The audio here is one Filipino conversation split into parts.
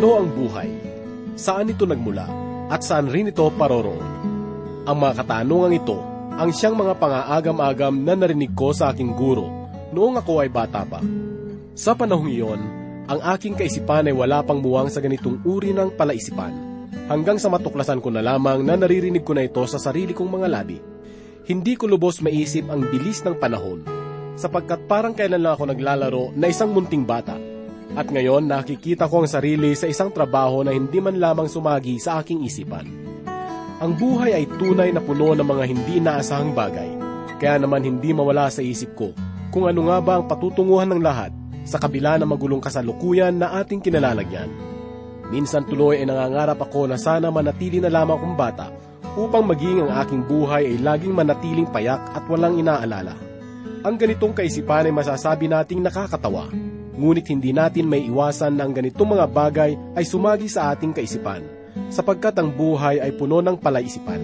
Ano ang buhay? Saan ito nagmula? At saan rin ito paroroon? Ang mga katanungang ito ang siyang mga pangaagam-agam na narinig ko sa aking guro noong ako ay bata pa. Sa panahong iyon, ang aking kaisipan ay wala pang muwang sa ganitong uri ng palaisipan. Hanggang sa matuklasan ko na lamang na naririnig ko na ito sa sarili kong mga labi. Hindi ko lubos maisip ang bilis ng panahon, sapagkat parang kailan lang ako naglalaro na isang munting bata. At ngayon nakikita ko ang sarili sa isang trabaho na hindi man lamang sumagi sa aking isipan. Ang buhay ay tunay na puno ng mga hindi inaasahang bagay, kaya naman hindi mawala sa isip ko kung ano nga ba ang patutunguhan ng lahat sa kabila ng magulong kasalukuyan na ating kinalalagyan. Minsan tuloy ay nangangarap ako na sana manatili na lamang akong bata upang maging ang aking buhay ay laging manatiling payak at walang inaalala. Ang ganitong kaisipan ay masasabi nating nakakatawa, ngunit hindi natin may iwasan na ang ganitong mga bagay ay sumagi sa ating kaisipan, sapagkat ang buhay ay puno ng palaisipan.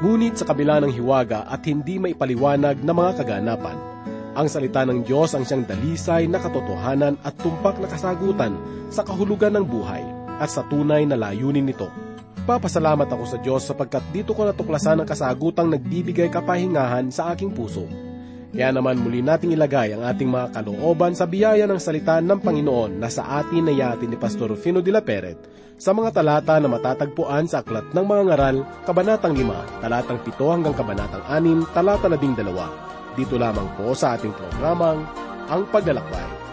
Ngunit sa kabila ng hiwaga at hindi maipaliwanag na mga kaganapan, ang salita ng Diyos ang siyang dalisay na katotohanan at tumpak na kasagutan sa kahulugan ng buhay at sa tunay na layunin nito. Papasalamat ako sa Diyos sapagkat dito ko natuklasan ang kasagutang nagbibigay kapahingahan sa aking puso. Kaya naman muli nating ilagay ang ating mga kalooban sa biyaya ng salita ng Panginoon na sa atin na yati ni Pastor Rufino de la Peret sa mga talata na matatagpuan sa Aklat ng Mga Ngaral, Kabanatang 5, Talatang 7 hanggang Kabanatang 6, Talata 12. Dito lamang po sa ating programang Ang Paglalakbay.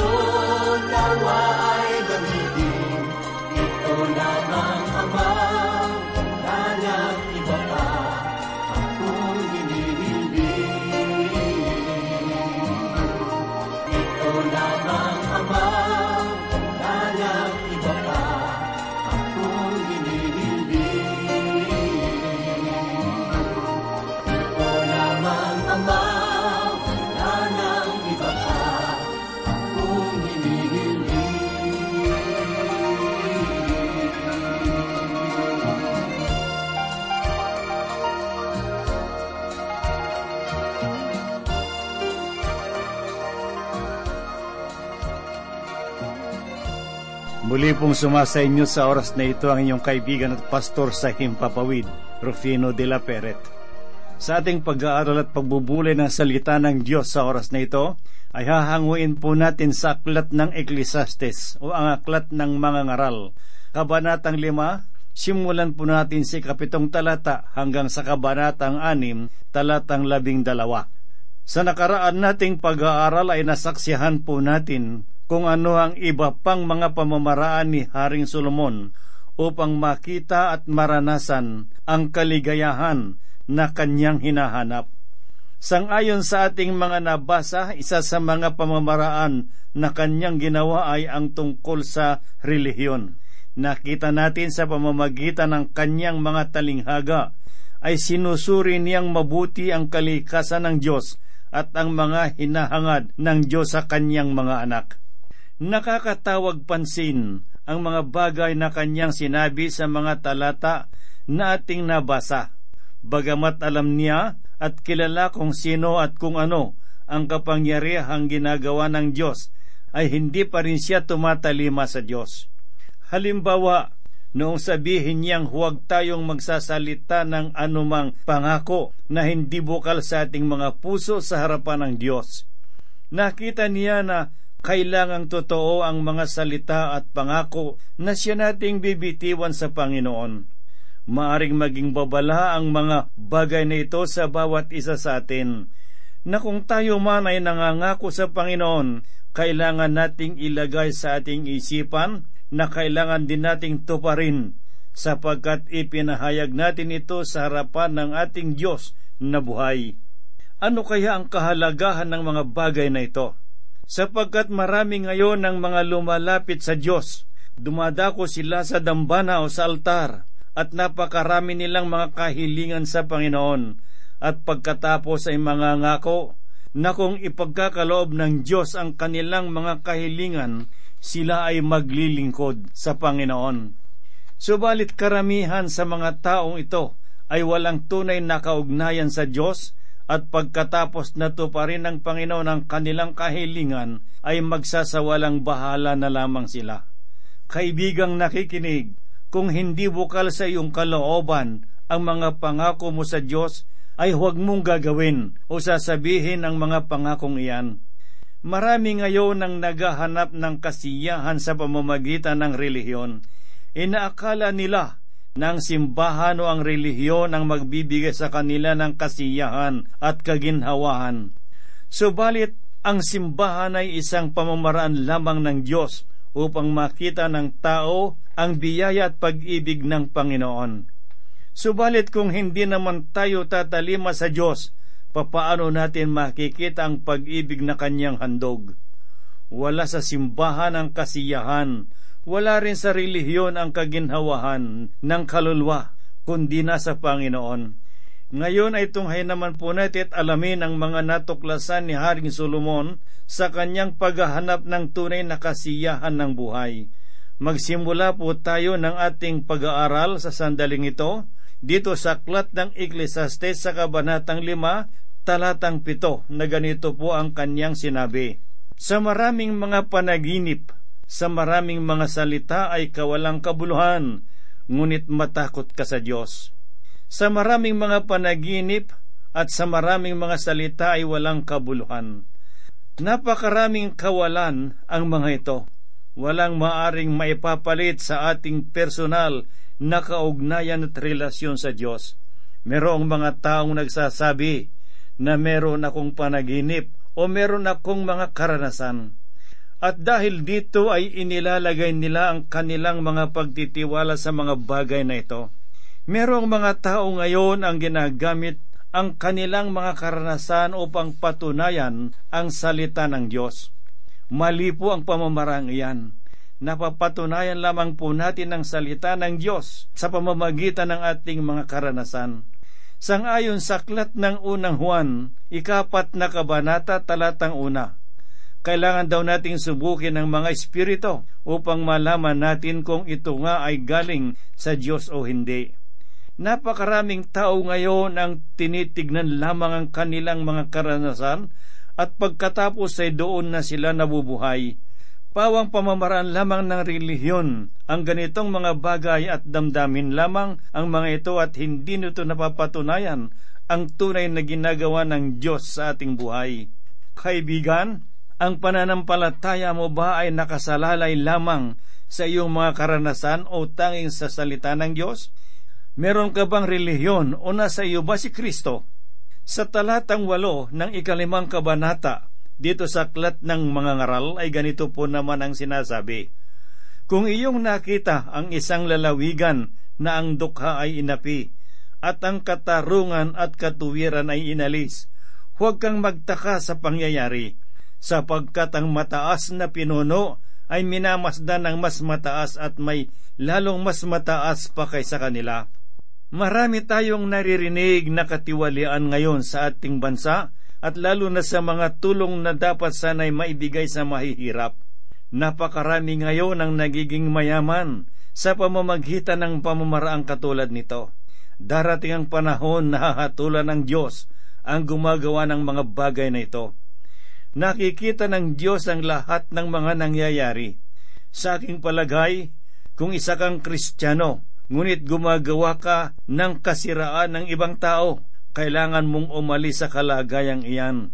kulawan pong sumasa inyo sa oras na ito ang inyong kaibigan at pastor sa Himpapawid, Rufino de la Peret. Sa ating pag-aaral at pagbubulay ng salita ng Diyos sa oras na ito, ay hahanguin po natin sa aklat ng Ecclesiastes o ang aklat ng mga ngaral. Kabanatang 5, simulan po natin si kapitong talata hanggang sa kabanatang 6, talatang labing dalawa. Sa nakaraan nating pag-aaral ay nasaksihan po natin kung ano ang iba pang mga pamamaraan ni Haring Solomon upang makita at maranasan ang kaligayahan na kanyang hinahanap. Sangayon sa ating mga nabasa, isa sa mga pamamaraan na kanyang ginawa ay ang tungkol sa relihiyon. Nakita natin sa pamamagitan ng kanyang mga talinghaga ay sinusuri niyang mabuti ang kalikasan ng Diyos at ang mga hinahangad ng Diyos sa kanyang mga anak. Nakakatawag pansin ang mga bagay na kanyang sinabi sa mga talata na ating nabasa. Bagamat alam niya at kilala kung sino at kung ano ang kapangyarihang ginagawa ng Diyos, ay hindi pa rin siya tumatalima sa Diyos. Halimbawa, noong sabihin niyang huwag tayong magsasalita ng anumang pangako na hindi bukal sa ating mga puso sa harapan ng Diyos. Nakita niya na kailangang totoo ang mga salita at pangako na siya nating bibitiwan sa Panginoon. Maaring maging babala ang mga bagay na ito sa bawat isa sa atin, na kung tayo man ay nangangako sa Panginoon, kailangan nating ilagay sa ating isipan na kailangan din nating tuparin sapagkat ipinahayag natin ito sa harapan ng ating Diyos na buhay. Ano kaya ang kahalagahan ng mga bagay na ito? Sapagkat marami ngayon ng mga lumalapit sa Diyos, dumadako sila sa dambana o sa altar, at napakarami nilang mga kahilingan sa Panginoon, at pagkatapos ay mga ngako na kung ipagkakaloob ng Diyos ang kanilang mga kahilingan, sila ay maglilingkod sa Panginoon. Subalit karamihan sa mga taong ito ay walang tunay na kaugnayan sa Diyos at pagkatapos nato pa rin ng Panginoon ang kanilang kahilingan ay magsasawalang bahala na lamang sila. Kaibigang nakikinig, kung hindi bukal sa iyong kalooban ang mga pangako mo sa Diyos, ay huwag mong gagawin o sasabihin ang mga pangakong iyan. Marami ngayon ang naghahanap ng kasiyahan sa pamamagitan ng relihiyon. Inaakala nila ang simbahan o ang relihiyon ang magbibigay sa kanila ng kasiyahan at kaginhawahan. Subalit, ang simbahan ay isang pamamaraan lamang ng Diyos upang makita ng tao ang biyaya at pag-ibig ng Panginoon. Subalit kung hindi naman tayo tatalima sa Diyos, papaano natin makikita ang pag-ibig na kanyang handog? Wala sa simbahan ang kasiyahan, wala rin sa relihiyon ang kaginhawahan ng kaluluwa, kundi na sa Panginoon. Ngayon ay tunghay naman po natin at alamin ang mga natuklasan ni Haring Solomon sa kanyang paghahanap ng tunay na kasiyahan ng buhay. Magsimula po tayo ng ating pag-aaral sa sandaling ito dito sa aklat ng Ecclesiastes sa Kabanatang 5, talatang 7 na ganito po ang kanyang sinabi. Sa maraming mga panaginip, sa maraming mga salita ay kawalang kabuluhan, ngunit matakot ka sa Diyos. Sa maraming mga panaginip at sa maraming mga salita ay walang kabuluhan. Napakaraming kawalan ang mga ito. Walang maaring maipapalit sa ating personal nakaugnayan at relasyon sa Diyos. Merong mga taong nagsasabi na meron akong panaginip o meron akong mga karanasan. At dahil dito ay inilalagay nila ang kanilang mga pagtitiwala sa mga bagay na ito. Merong mga tao ngayon ang ginagamit ang kanilang mga karanasan upang patunayan ang salita ng Diyos. Mali po ang pamamarang iyan napapatunayan lamang po natin ang salita ng Diyos sa pamamagitan ng ating mga karanasan. Sangayon sa aklat ng unang Juan, ikapat na kabanata talatang una. Kailangan daw nating subukin ang mga espiritu upang malaman natin kung ito nga ay galing sa Diyos o hindi. Napakaraming tao ngayon ang tinitignan lamang ang kanilang mga karanasan at pagkatapos ay doon na sila nabubuhay Pawang pamamaraan lamang ng relihiyon ang ganitong mga bagay at damdamin lamang ang mga ito at hindi nito napapatunayan ang tunay na ginagawa ng Diyos sa ating buhay. Kaibigan, ang pananampalataya mo ba ay nakasalalay lamang sa iyong mga karanasan o tanging sa salita ng Diyos? Meron ka bang relihiyon o nasa iyo ba si Kristo? Sa talatang walo ng ikalimang kabanata, dito sa aklat ng mga ngaral ay ganito po naman ang sinasabi. Kung iyong nakita ang isang lalawigan na ang dukha ay inapi, at ang katarungan at katuwiran ay inalis, huwag kang magtaka sa pangyayari, sapagkat ang mataas na pinuno ay minamasdan ng mas mataas at may lalong mas mataas pa kaysa kanila. Marami tayong naririnig na katiwalian ngayon sa ating bansa at lalo na sa mga tulong na dapat sanay maibigay sa mahihirap. Napakarami ngayon ang nagiging mayaman sa pamamagitan ng pamamaraang katulad nito. Darating ang panahon na hahatulan ng Diyos ang gumagawa ng mga bagay na ito. Nakikita ng Diyos ang lahat ng mga nangyayari. Sa aking palagay, kung isa kang kristyano, ngunit gumagawa ka ng kasiraan ng ibang tao, kailangan mong umalis sa kalagayang iyan.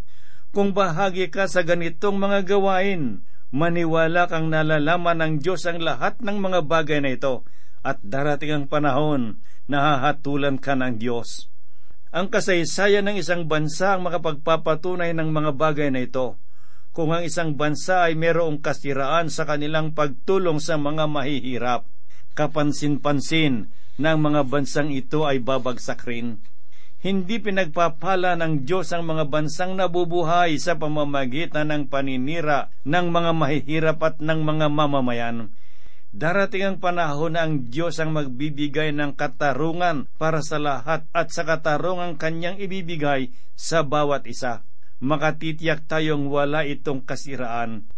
Kung bahagi ka sa ganitong mga gawain, maniwala kang nalalaman ng Diyos ang lahat ng mga bagay na ito at darating ang panahon na hahatulan ka ng Diyos. Ang kasaysayan ng isang bansa ang makapagpapatunay ng mga bagay na ito. kung ang isang bansa ay mayroong kasiraan sa kanilang pagtulong sa mga mahihirap. Kapansin-pansin ng mga bansang ito ay babagsak rin. Hindi pinagpapala ng Diyos ang mga bansang nabubuhay sa pamamagitan ng paninira ng mga mahihirap at ng mga mamamayan. Darating ang panahon na ang Diyos ang magbibigay ng katarungan para sa lahat at sa katarungan kanyang ibibigay sa bawat isa makatitiyak tayong wala itong kasiraan.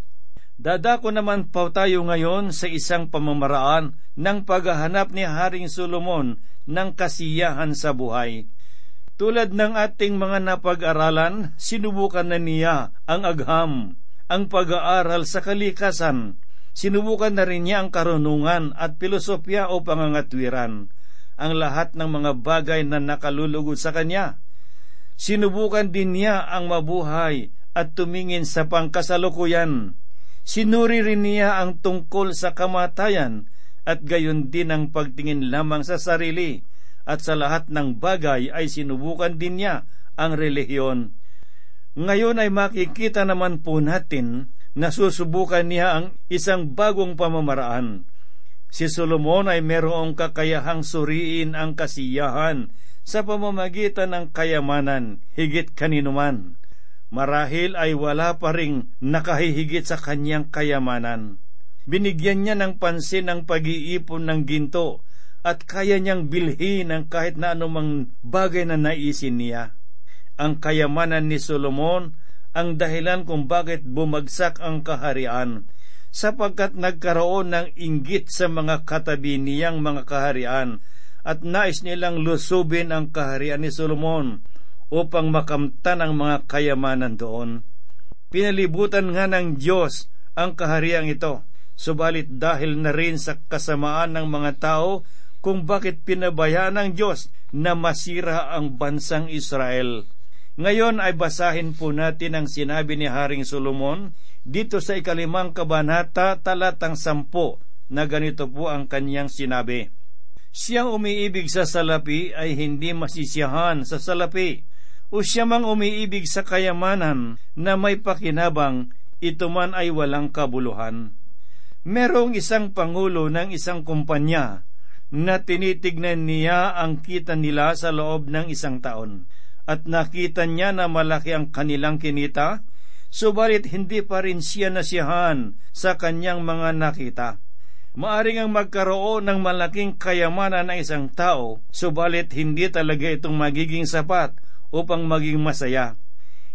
Dadako naman po tayo ngayon sa isang pamamaraan ng paghahanap ni Haring Solomon ng kasiyahan sa buhay. Tulad ng ating mga napag-aralan, sinubukan na niya ang agham, ang pag-aaral sa kalikasan. Sinubukan na rin niya ang karunungan at pilosopya o pangangatwiran, ang lahat ng mga bagay na nakalulugod sa kanya Sinubukan din niya ang mabuhay at tumingin sa pangkasalukuyan. Sinuri rin niya ang tungkol sa kamatayan at gayon din ang pagtingin lamang sa sarili at sa lahat ng bagay ay sinubukan din niya ang relihiyon. Ngayon ay makikita naman po natin na susubukan niya ang isang bagong pamamaraan. Si Solomon ay merong kakayahang suriin ang kasiyahan sa pamamagitan ng kayamanan higit kaninuman. Marahil ay wala pa ring nakahihigit sa kanyang kayamanan. Binigyan niya ng pansin ang pag-iipon ng ginto at kaya niyang bilhin ang kahit na anumang bagay na naisin niya. Ang kayamanan ni Solomon ang dahilan kung bakit bumagsak ang kaharian sapagkat nagkaroon ng inggit sa mga katabi niyang mga kaharian at nais nilang lusubin ang kaharian ni Solomon upang makamtan ang mga kayamanan doon. Pinalibutan nga ng Diyos ang kahariang ito, subalit dahil na rin sa kasamaan ng mga tao kung bakit pinabayaan ng Diyos na masira ang bansang Israel. Ngayon ay basahin po natin ang sinabi ni Haring Solomon dito sa ikalimang kabanata talatang sampo na ganito po ang kanyang sinabi. Siyang umiibig sa salapi ay hindi masisiyahan sa salapi, o siya mang umiibig sa kayamanan na may pakinabang, ito man ay walang kabuluhan. Merong isang pangulo ng isang kumpanya na tinitignan niya ang kita nila sa loob ng isang taon at nakita niya na malaki ang kanilang kinita, subalit hindi pa rin siya nasiyahan sa kanyang mga nakita Maaring ang magkaroon ng malaking kayamanan ng isang tao, subalit hindi talaga itong magiging sapat upang maging masaya.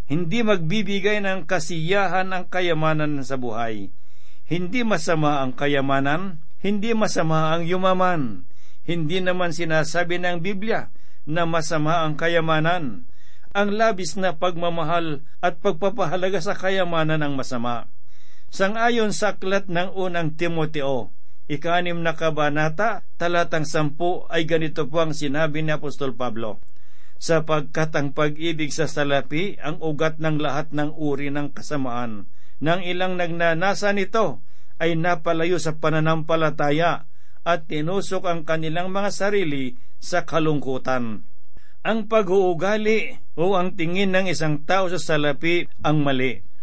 Hindi magbibigay ng kasiyahan ang kayamanan sa buhay. Hindi masama ang kayamanan, hindi masama ang yumaman. Hindi naman sinasabi ng Biblia na masama ang kayamanan. Ang labis na pagmamahal at pagpapahalaga sa kayamanan ang masama. Sangayon sa aklat ng unang Timoteo, ikanim na kabanata, talatang sampu ay ganito po ang sinabi ni Apostol Pablo. Sapagkat ang pag-ibig sa salapi ang ugat ng lahat ng uri ng kasamaan. Nang ilang nagnanasa nito ay napalayo sa pananampalataya at tinusok ang kanilang mga sarili sa kalungkutan. Ang pag-uugali o ang tingin ng isang tao sa salapi ang mali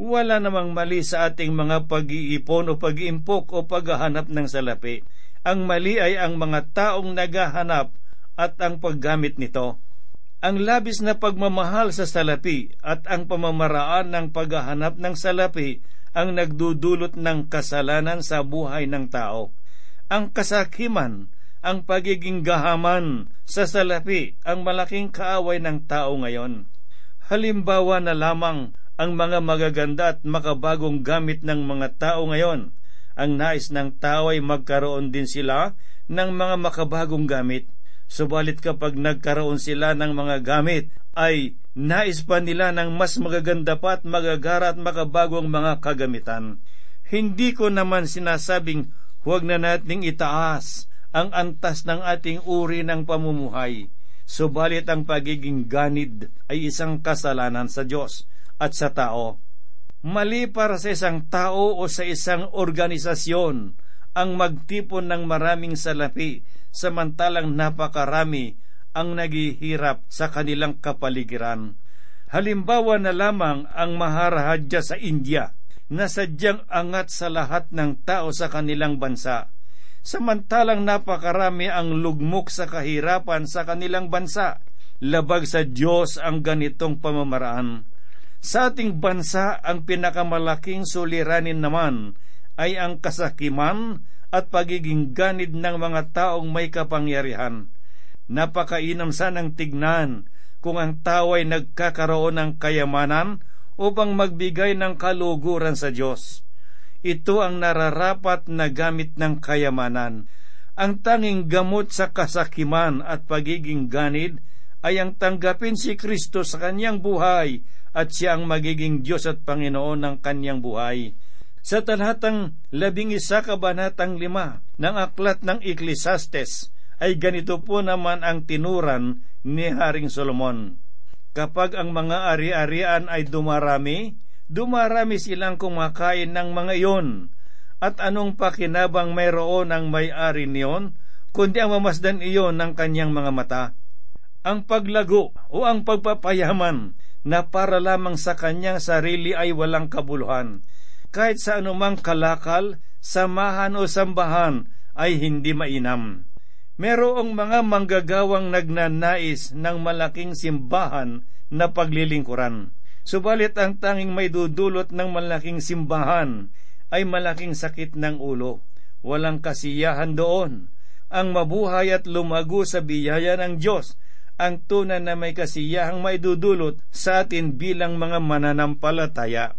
wala namang mali sa ating mga pag-iipon o pag-iimpok o paghahanap ng salapi. Ang mali ay ang mga taong naghahanap at ang paggamit nito. Ang labis na pagmamahal sa salapi at ang pamamaraan ng paghahanap ng salapi ang nagdudulot ng kasalanan sa buhay ng tao. Ang kasakiman, ang pagiging gahaman sa salapi ang malaking kaaway ng tao ngayon. Halimbawa na lamang ang mga magaganda at makabagong gamit ng mga tao ngayon. Ang nais ng tao ay magkaroon din sila ng mga makabagong gamit. Subalit kapag nagkaroon sila ng mga gamit, ay nais pa nila ng mas magaganda pa at magagara at makabagong mga kagamitan. Hindi ko naman sinasabing huwag na nating itaas ang antas ng ating uri ng pamumuhay. Subalit ang pagiging ganid ay isang kasalanan sa Diyos at sa tao. Mali para sa isang tao o sa isang organisasyon ang magtipon ng maraming salapi samantalang napakarami ang naghihirap sa kanilang kapaligiran. Halimbawa na lamang ang Maharahadya sa India na sadyang angat sa lahat ng tao sa kanilang bansa. Samantalang napakarami ang lugmok sa kahirapan sa kanilang bansa. Labag sa Diyos ang ganitong pamamaraan. Sa ating bansa, ang pinakamalaking suliranin naman ay ang kasakiman at pagiging ganid ng mga taong may kapangyarihan. Napakainam sanang tignan kung ang tao ay nagkakaroon ng kayamanan upang magbigay ng kaluguran sa Diyos. Ito ang nararapat na gamit ng kayamanan. Ang tanging gamot sa kasakiman at pagiging ganid ay ang tanggapin si Kristo sa kanyang buhay at siya ang magiging Diyos at Panginoon ng kanyang buhay. Sa talatang labing isa kabanatang lima ng aklat ng Ecclesiastes ay ganito po naman ang tinuran ni Haring Solomon. Kapag ang mga ari-arian ay dumarami, dumarami silang kumakain ng mga iyon. At anong pakinabang mayroon ang may-ari niyon, kundi ang mamasdan iyon ng kanyang mga mata. Ang paglago o ang pagpapayaman na para lamang sa kanyang sarili ay walang kabuluhan. Kahit sa anumang kalakal, samahan o sambahan ay hindi mainam. Merong mga manggagawang nagnanais ng malaking simbahan na paglilingkuran. Subalit ang tanging may dudulot ng malaking simbahan ay malaking sakit ng ulo. Walang kasiyahan doon. Ang mabuhay at lumago sa biyaya ng Diyos ang tunay na may kasiyahang may dudulot sa atin bilang mga mananampalataya.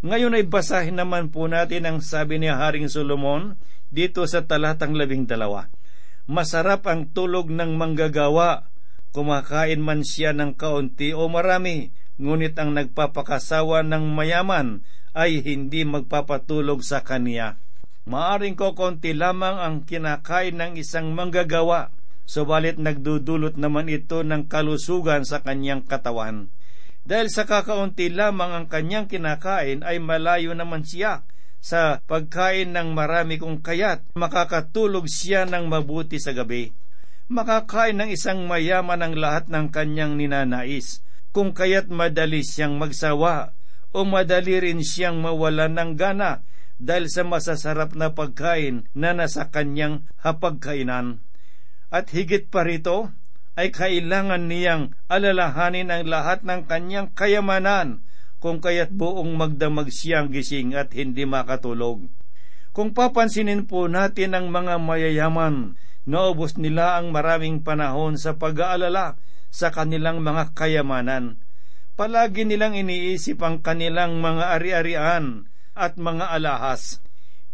Ngayon ay basahin naman po natin ang sabi ni Haring Solomon dito sa talatang labing dalawa. Masarap ang tulog ng manggagawa, kumakain man siya ng kaunti o marami, ngunit ang nagpapakasawa ng mayaman ay hindi magpapatulog sa kaniya. Maaring ko konti lamang ang kinakain ng isang manggagawa, subalit nagdudulot naman ito ng kalusugan sa kanyang katawan. Dahil sa kakaunti lamang ang kanyang kinakain ay malayo naman siya sa pagkain ng marami kong kayat, makakatulog siya ng mabuti sa gabi. Makakain ng isang mayaman ang lahat ng kanyang ninanais, kung kaya't madali siyang magsawa o madali rin siyang mawalan ng gana dahil sa masasarap na pagkain na nasa kanyang hapagkainan. At higit pa rito, ay kailangan niyang alalahanin ang lahat ng kanyang kayamanan kung kaya't buong magdamag siyang gising at hindi makatulog. Kung papansinin po natin ang mga mayayaman, naubos nila ang maraming panahon sa pag-aalala sa kanilang mga kayamanan. Palagi nilang iniisip ang kanilang mga ari-arian at mga alahas.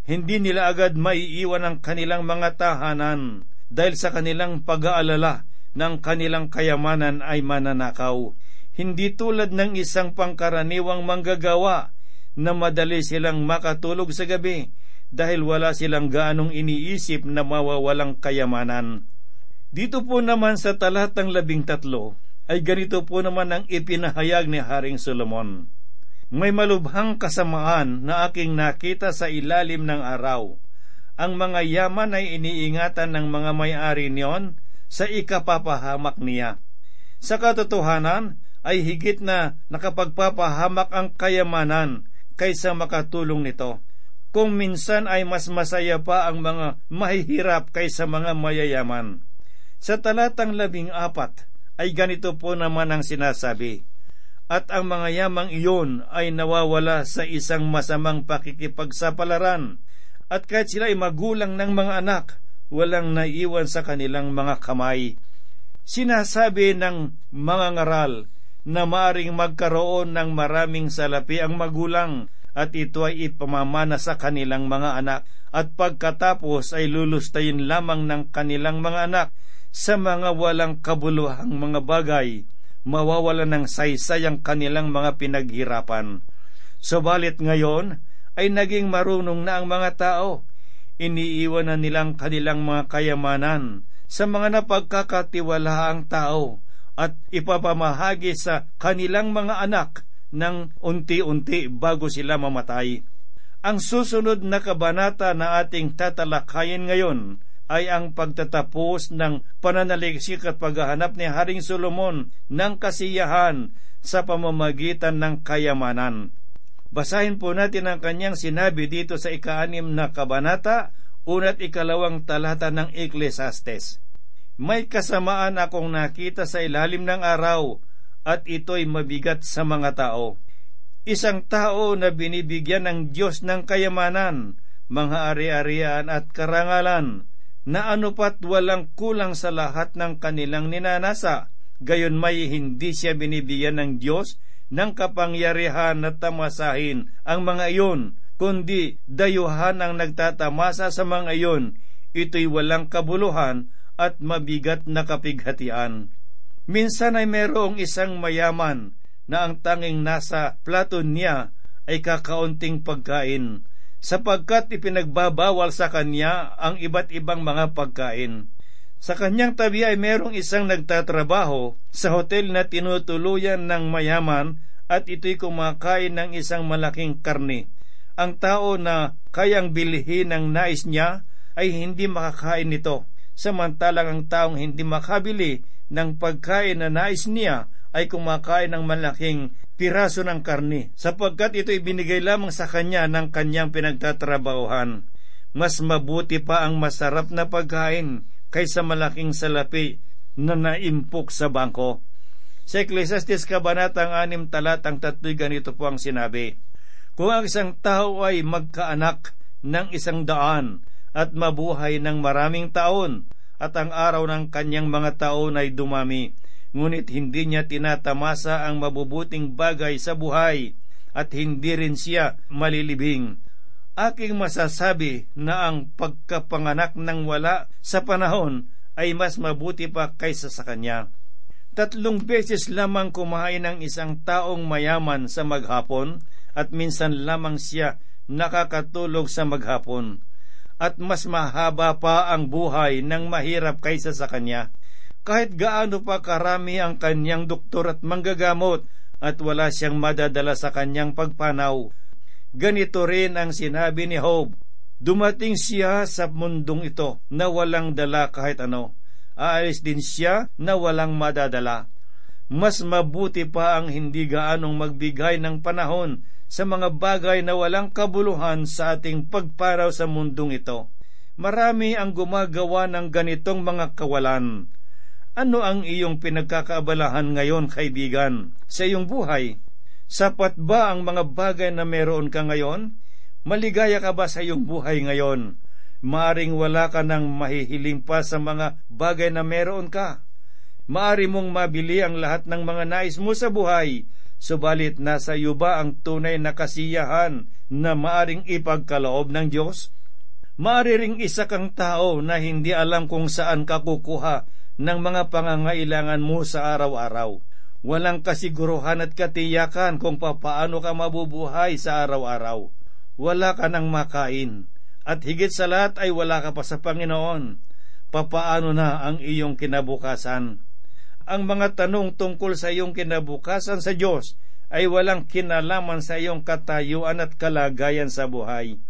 Hindi nila agad maiiwan ang kanilang mga tahanan dahil sa kanilang pag-aalala ng kanilang kayamanan ay mananakaw hindi tulad ng isang pangkaraniwang manggagawa na madali silang makatulog sa gabi dahil wala silang gaanong iniisip na mawawalang kayamanan. Dito po naman sa talatang labing tatlo ay ganito po naman ang ipinahayag ni Haring Solomon. May malubhang kasamaan na aking nakita sa ilalim ng araw. Ang mga yaman ay iniingatan ng mga may-ari niyon sa ikapapahamak niya. Sa katotohanan, ay higit na nakapagpapahamak ang kayamanan kaysa makatulong nito. Kung minsan ay mas masaya pa ang mga mahihirap kaysa mga mayayaman. Sa talatang labing apat ay ganito po naman ang sinasabi, At ang mga yamang iyon ay nawawala sa isang masamang pakikipagsapalaran, at kahit sila ay magulang ng mga anak, walang naiwan sa kanilang mga kamay. Sinasabi ng mga ngaral na maaring magkaroon ng maraming salapi ang magulang at ito ay ipamamana sa kanilang mga anak at pagkatapos ay lulustayin lamang ng kanilang mga anak sa mga walang kabuluhang mga bagay, mawawala ng saysay ang kanilang mga pinaghirapan. Subalit ngayon ay naging marunong na ang mga tao. Iniiwan na nilang kanilang mga kayamanan sa mga napagkakatiwalaang tao at ipapamahagi sa kanilang mga anak ng unti-unti bago sila mamatay. Ang susunod na kabanata na ating tatalakayin ngayon ay ang pagtatapos ng pananaliksik at paghahanap ni Haring Solomon ng kasiyahan sa pamamagitan ng kayamanan. Basahin po natin ang kanyang sinabi dito sa ikaanim na kabanata, una't ikalawang talata ng Ecclesiastes. May kasamaan akong nakita sa ilalim ng araw, at ito'y mabigat sa mga tao. Isang tao na binibigyan ng Diyos ng kayamanan, mga ari-arian at karangalan, na anupat walang kulang sa lahat ng kanilang ninanasa, gayon may hindi siya binibigyan ng Diyos ng kapangyarihan na tamasahin ang mga iyon, kundi dayuhan ang nagtatamasa sa mga iyon, ito'y walang kabuluhan at mabigat na kapighatian. Minsan ay merong isang mayaman na ang tanging nasa plato niya ay kakaunting pagkain, sapagkat ipinagbabawal sa kanya ang iba't ibang mga pagkain. Sa kanyang tabi ay merong isang nagtatrabaho sa hotel na tinutuluyan ng mayaman at ito'y kumakain ng isang malaking karne. Ang tao na kayang bilhin ng nais niya ay hindi makakain nito, samantalang ang taong hindi makabili ng pagkain na nais niya ay kumakain ng malaking piraso ng karni, sapagkat ito ibinigay lamang sa kanya ng kanyang pinagtatrabahuhan. Mas mabuti pa ang masarap na pagkain kaysa malaking salapi na naimpok sa bangko. Sa Ecclesiastes Kabanatang 6 talatang 3 ganito po ang sinabi, Kung ang isang tao ay magkaanak ng isang daan at mabuhay ng maraming taon, at ang araw ng kanyang mga taon ay dumami. Ngunit hindi niya tinatamasa ang mabubuting bagay sa buhay at hindi rin siya malilibing. Aking masasabi na ang pagkapanganak ng wala sa panahon ay mas mabuti pa kaysa sa kanya. Tatlong beses lamang kumain ng isang taong mayaman sa maghapon at minsan lamang siya nakakatulog sa maghapon at mas mahaba pa ang buhay ng mahirap kaysa sa kanya. Kahit gaano pa karami ang kanyang doktor at manggagamot at wala siyang madadala sa kanyang pagpanaw. Ganito rin ang sinabi ni Job, Dumating siya sa mundong ito na walang dala kahit ano. Aalis din siya na walang madadala. Mas mabuti pa ang hindi gaanong magbigay ng panahon sa mga bagay na walang kabuluhan sa ating pagparaw sa mundong ito. Marami ang gumagawa ng ganitong mga kawalan. Ano ang iyong pinagkakaabalahan ngayon, kaibigan, sa iyong buhay? Sapat ba ang mga bagay na meron ka ngayon? Maligaya ka ba sa iyong buhay ngayon? Maaring wala ka nang mahihiling pa sa mga bagay na meron ka. Maari mong mabili ang lahat ng mga nais mo sa buhay, Subalit nasa iyo ba ang tunay na kasiyahan na maaring ipagkaloob ng Diyos? Maari ring isa kang tao na hindi alam kung saan ka kukuha ng mga pangangailangan mo sa araw-araw. Walang kasiguruhan at katiyakan kung papaano ka mabubuhay sa araw-araw. Wala ka nang makain. At higit sa lahat ay wala ka pa sa Panginoon. Papaano na ang iyong kinabukasan? Ang mga tanong tungkol sa iyong kinabukasan sa Diyos ay walang kinalaman sa iyong katayuan at kalagayan sa buhay.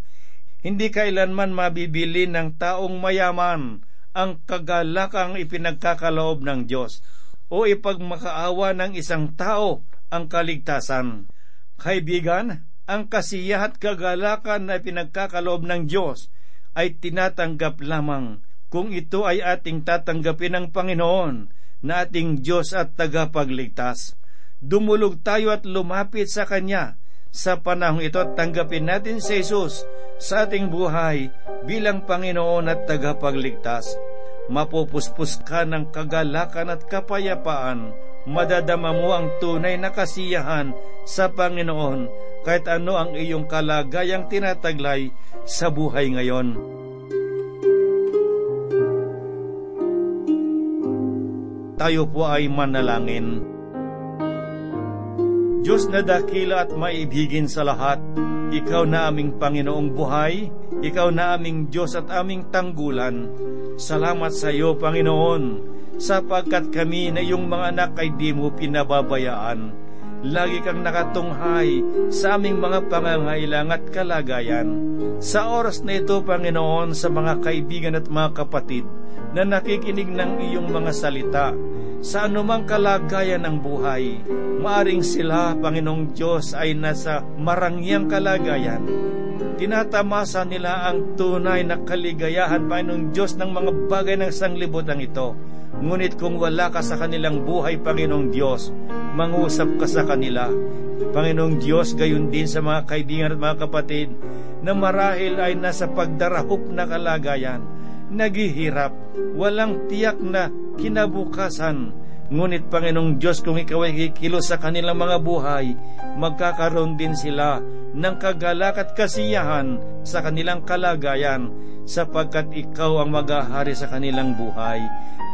Hindi kailanman mabibili ng taong mayaman ang kagalakang ipinagkakaloob ng Diyos o ipagmakaawa ng isang tao ang kaligtasan. Kaibigan, ang kasiya at kagalakan na pinagkakaloob ng Diyos ay tinatanggap lamang kung ito ay ating tatanggapin ng Panginoon na ating Diyos at tagapagligtas. Dumulog tayo at lumapit sa Kanya sa panahong ito at tanggapin natin si Jesus sa ating buhay bilang Panginoon at tagapagligtas. Mapupuspos ka ng kagalakan at kapayapaan, madadama mo ang tunay na kasiyahan sa Panginoon kahit ano ang iyong kalagayang tinataglay sa buhay ngayon. Tayo po ay manalangin. Diyos na dakila at maibigin sa lahat, Ikaw na aming Panginoong buhay, Ikaw na aming Diyos at aming tanggulan. Salamat sa iyo, Panginoon, sapagkat kami na iyong mga anak ay di mo pinababayaan. lagi kang nakatunghay sa aming mga pangangailang at kalagayan. Sa oras na ito, Panginoon, sa mga kaibigan at mga kapatid na nakikinig ng iyong mga salita, sa anumang kalagayan ng buhay, maaring sila, Panginoong Diyos, ay nasa marangyang kalagayan. Tinatamasa nila ang tunay na kaligayahan, Panginoong Diyos, ng mga bagay ng sanglibutan ito Ngunit kung wala ka sa kanilang buhay, Panginoong Diyos, mangusap ka sa kanila. Panginoong Diyos, gayon din sa mga kaibigan at mga kapatid na marahil ay nasa pagdarahop na kalagayan, naghihirap, walang tiyak na kinabukasan, Ngunit Panginoong Diyos, kung ikaw ay kikilos sa kanilang mga buhay, magkakaroon din sila ng kagalak at kasiyahan sa kanilang kalagayan sapagkat ikaw ang maghahari sa kanilang buhay.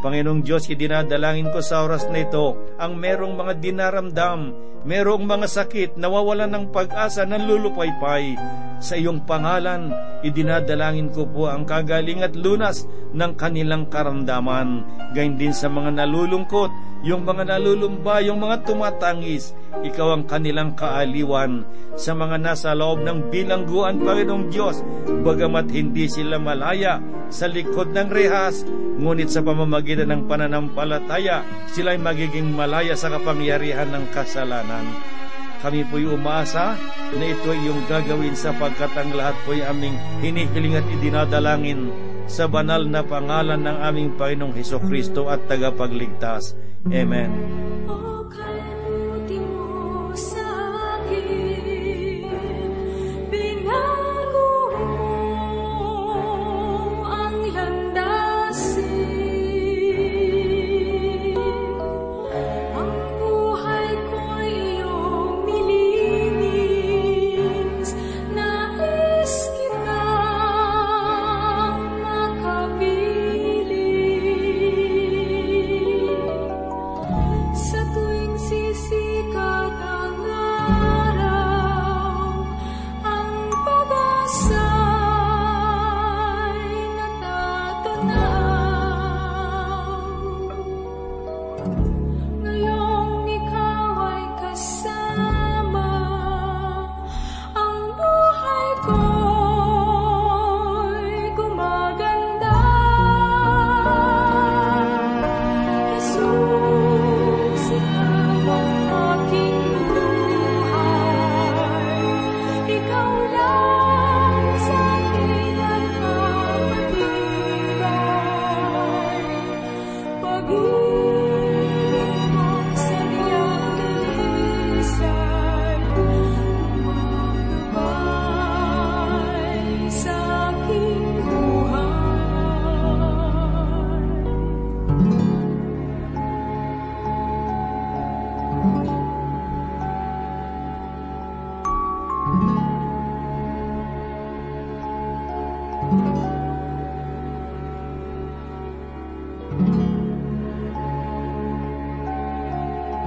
Panginoong Diyos, idinadalangin ko sa oras na ito ang merong mga dinaramdam, merong mga sakit, nawawalan ng pag-asa, ng lulupaypay. Sa iyong pangalan, idinadalangin ko po ang kagaling at lunas ng kanilang karamdaman. Gayun din sa mga nalulungkot, yung mga nalulumba, yung mga tumatangis, ikaw ang kanilang kaaliwan sa mga nasa loob ng bilangguan, Panginoong Diyos, bagamat hindi sila malaya sa likod ng rehas, ngunit sa pamamagitan ng pananampalataya, sila ay magiging malaya sa kapangyarihan ng kasalanan. Kami po'y umaasa na ito ay yung gagawin sapagkat ang lahat po'y aming hinihiling at idinadalangin sa banal na pangalan ng aming Panginoong Heso Kristo at tagapagligtas. Amen.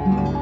Sa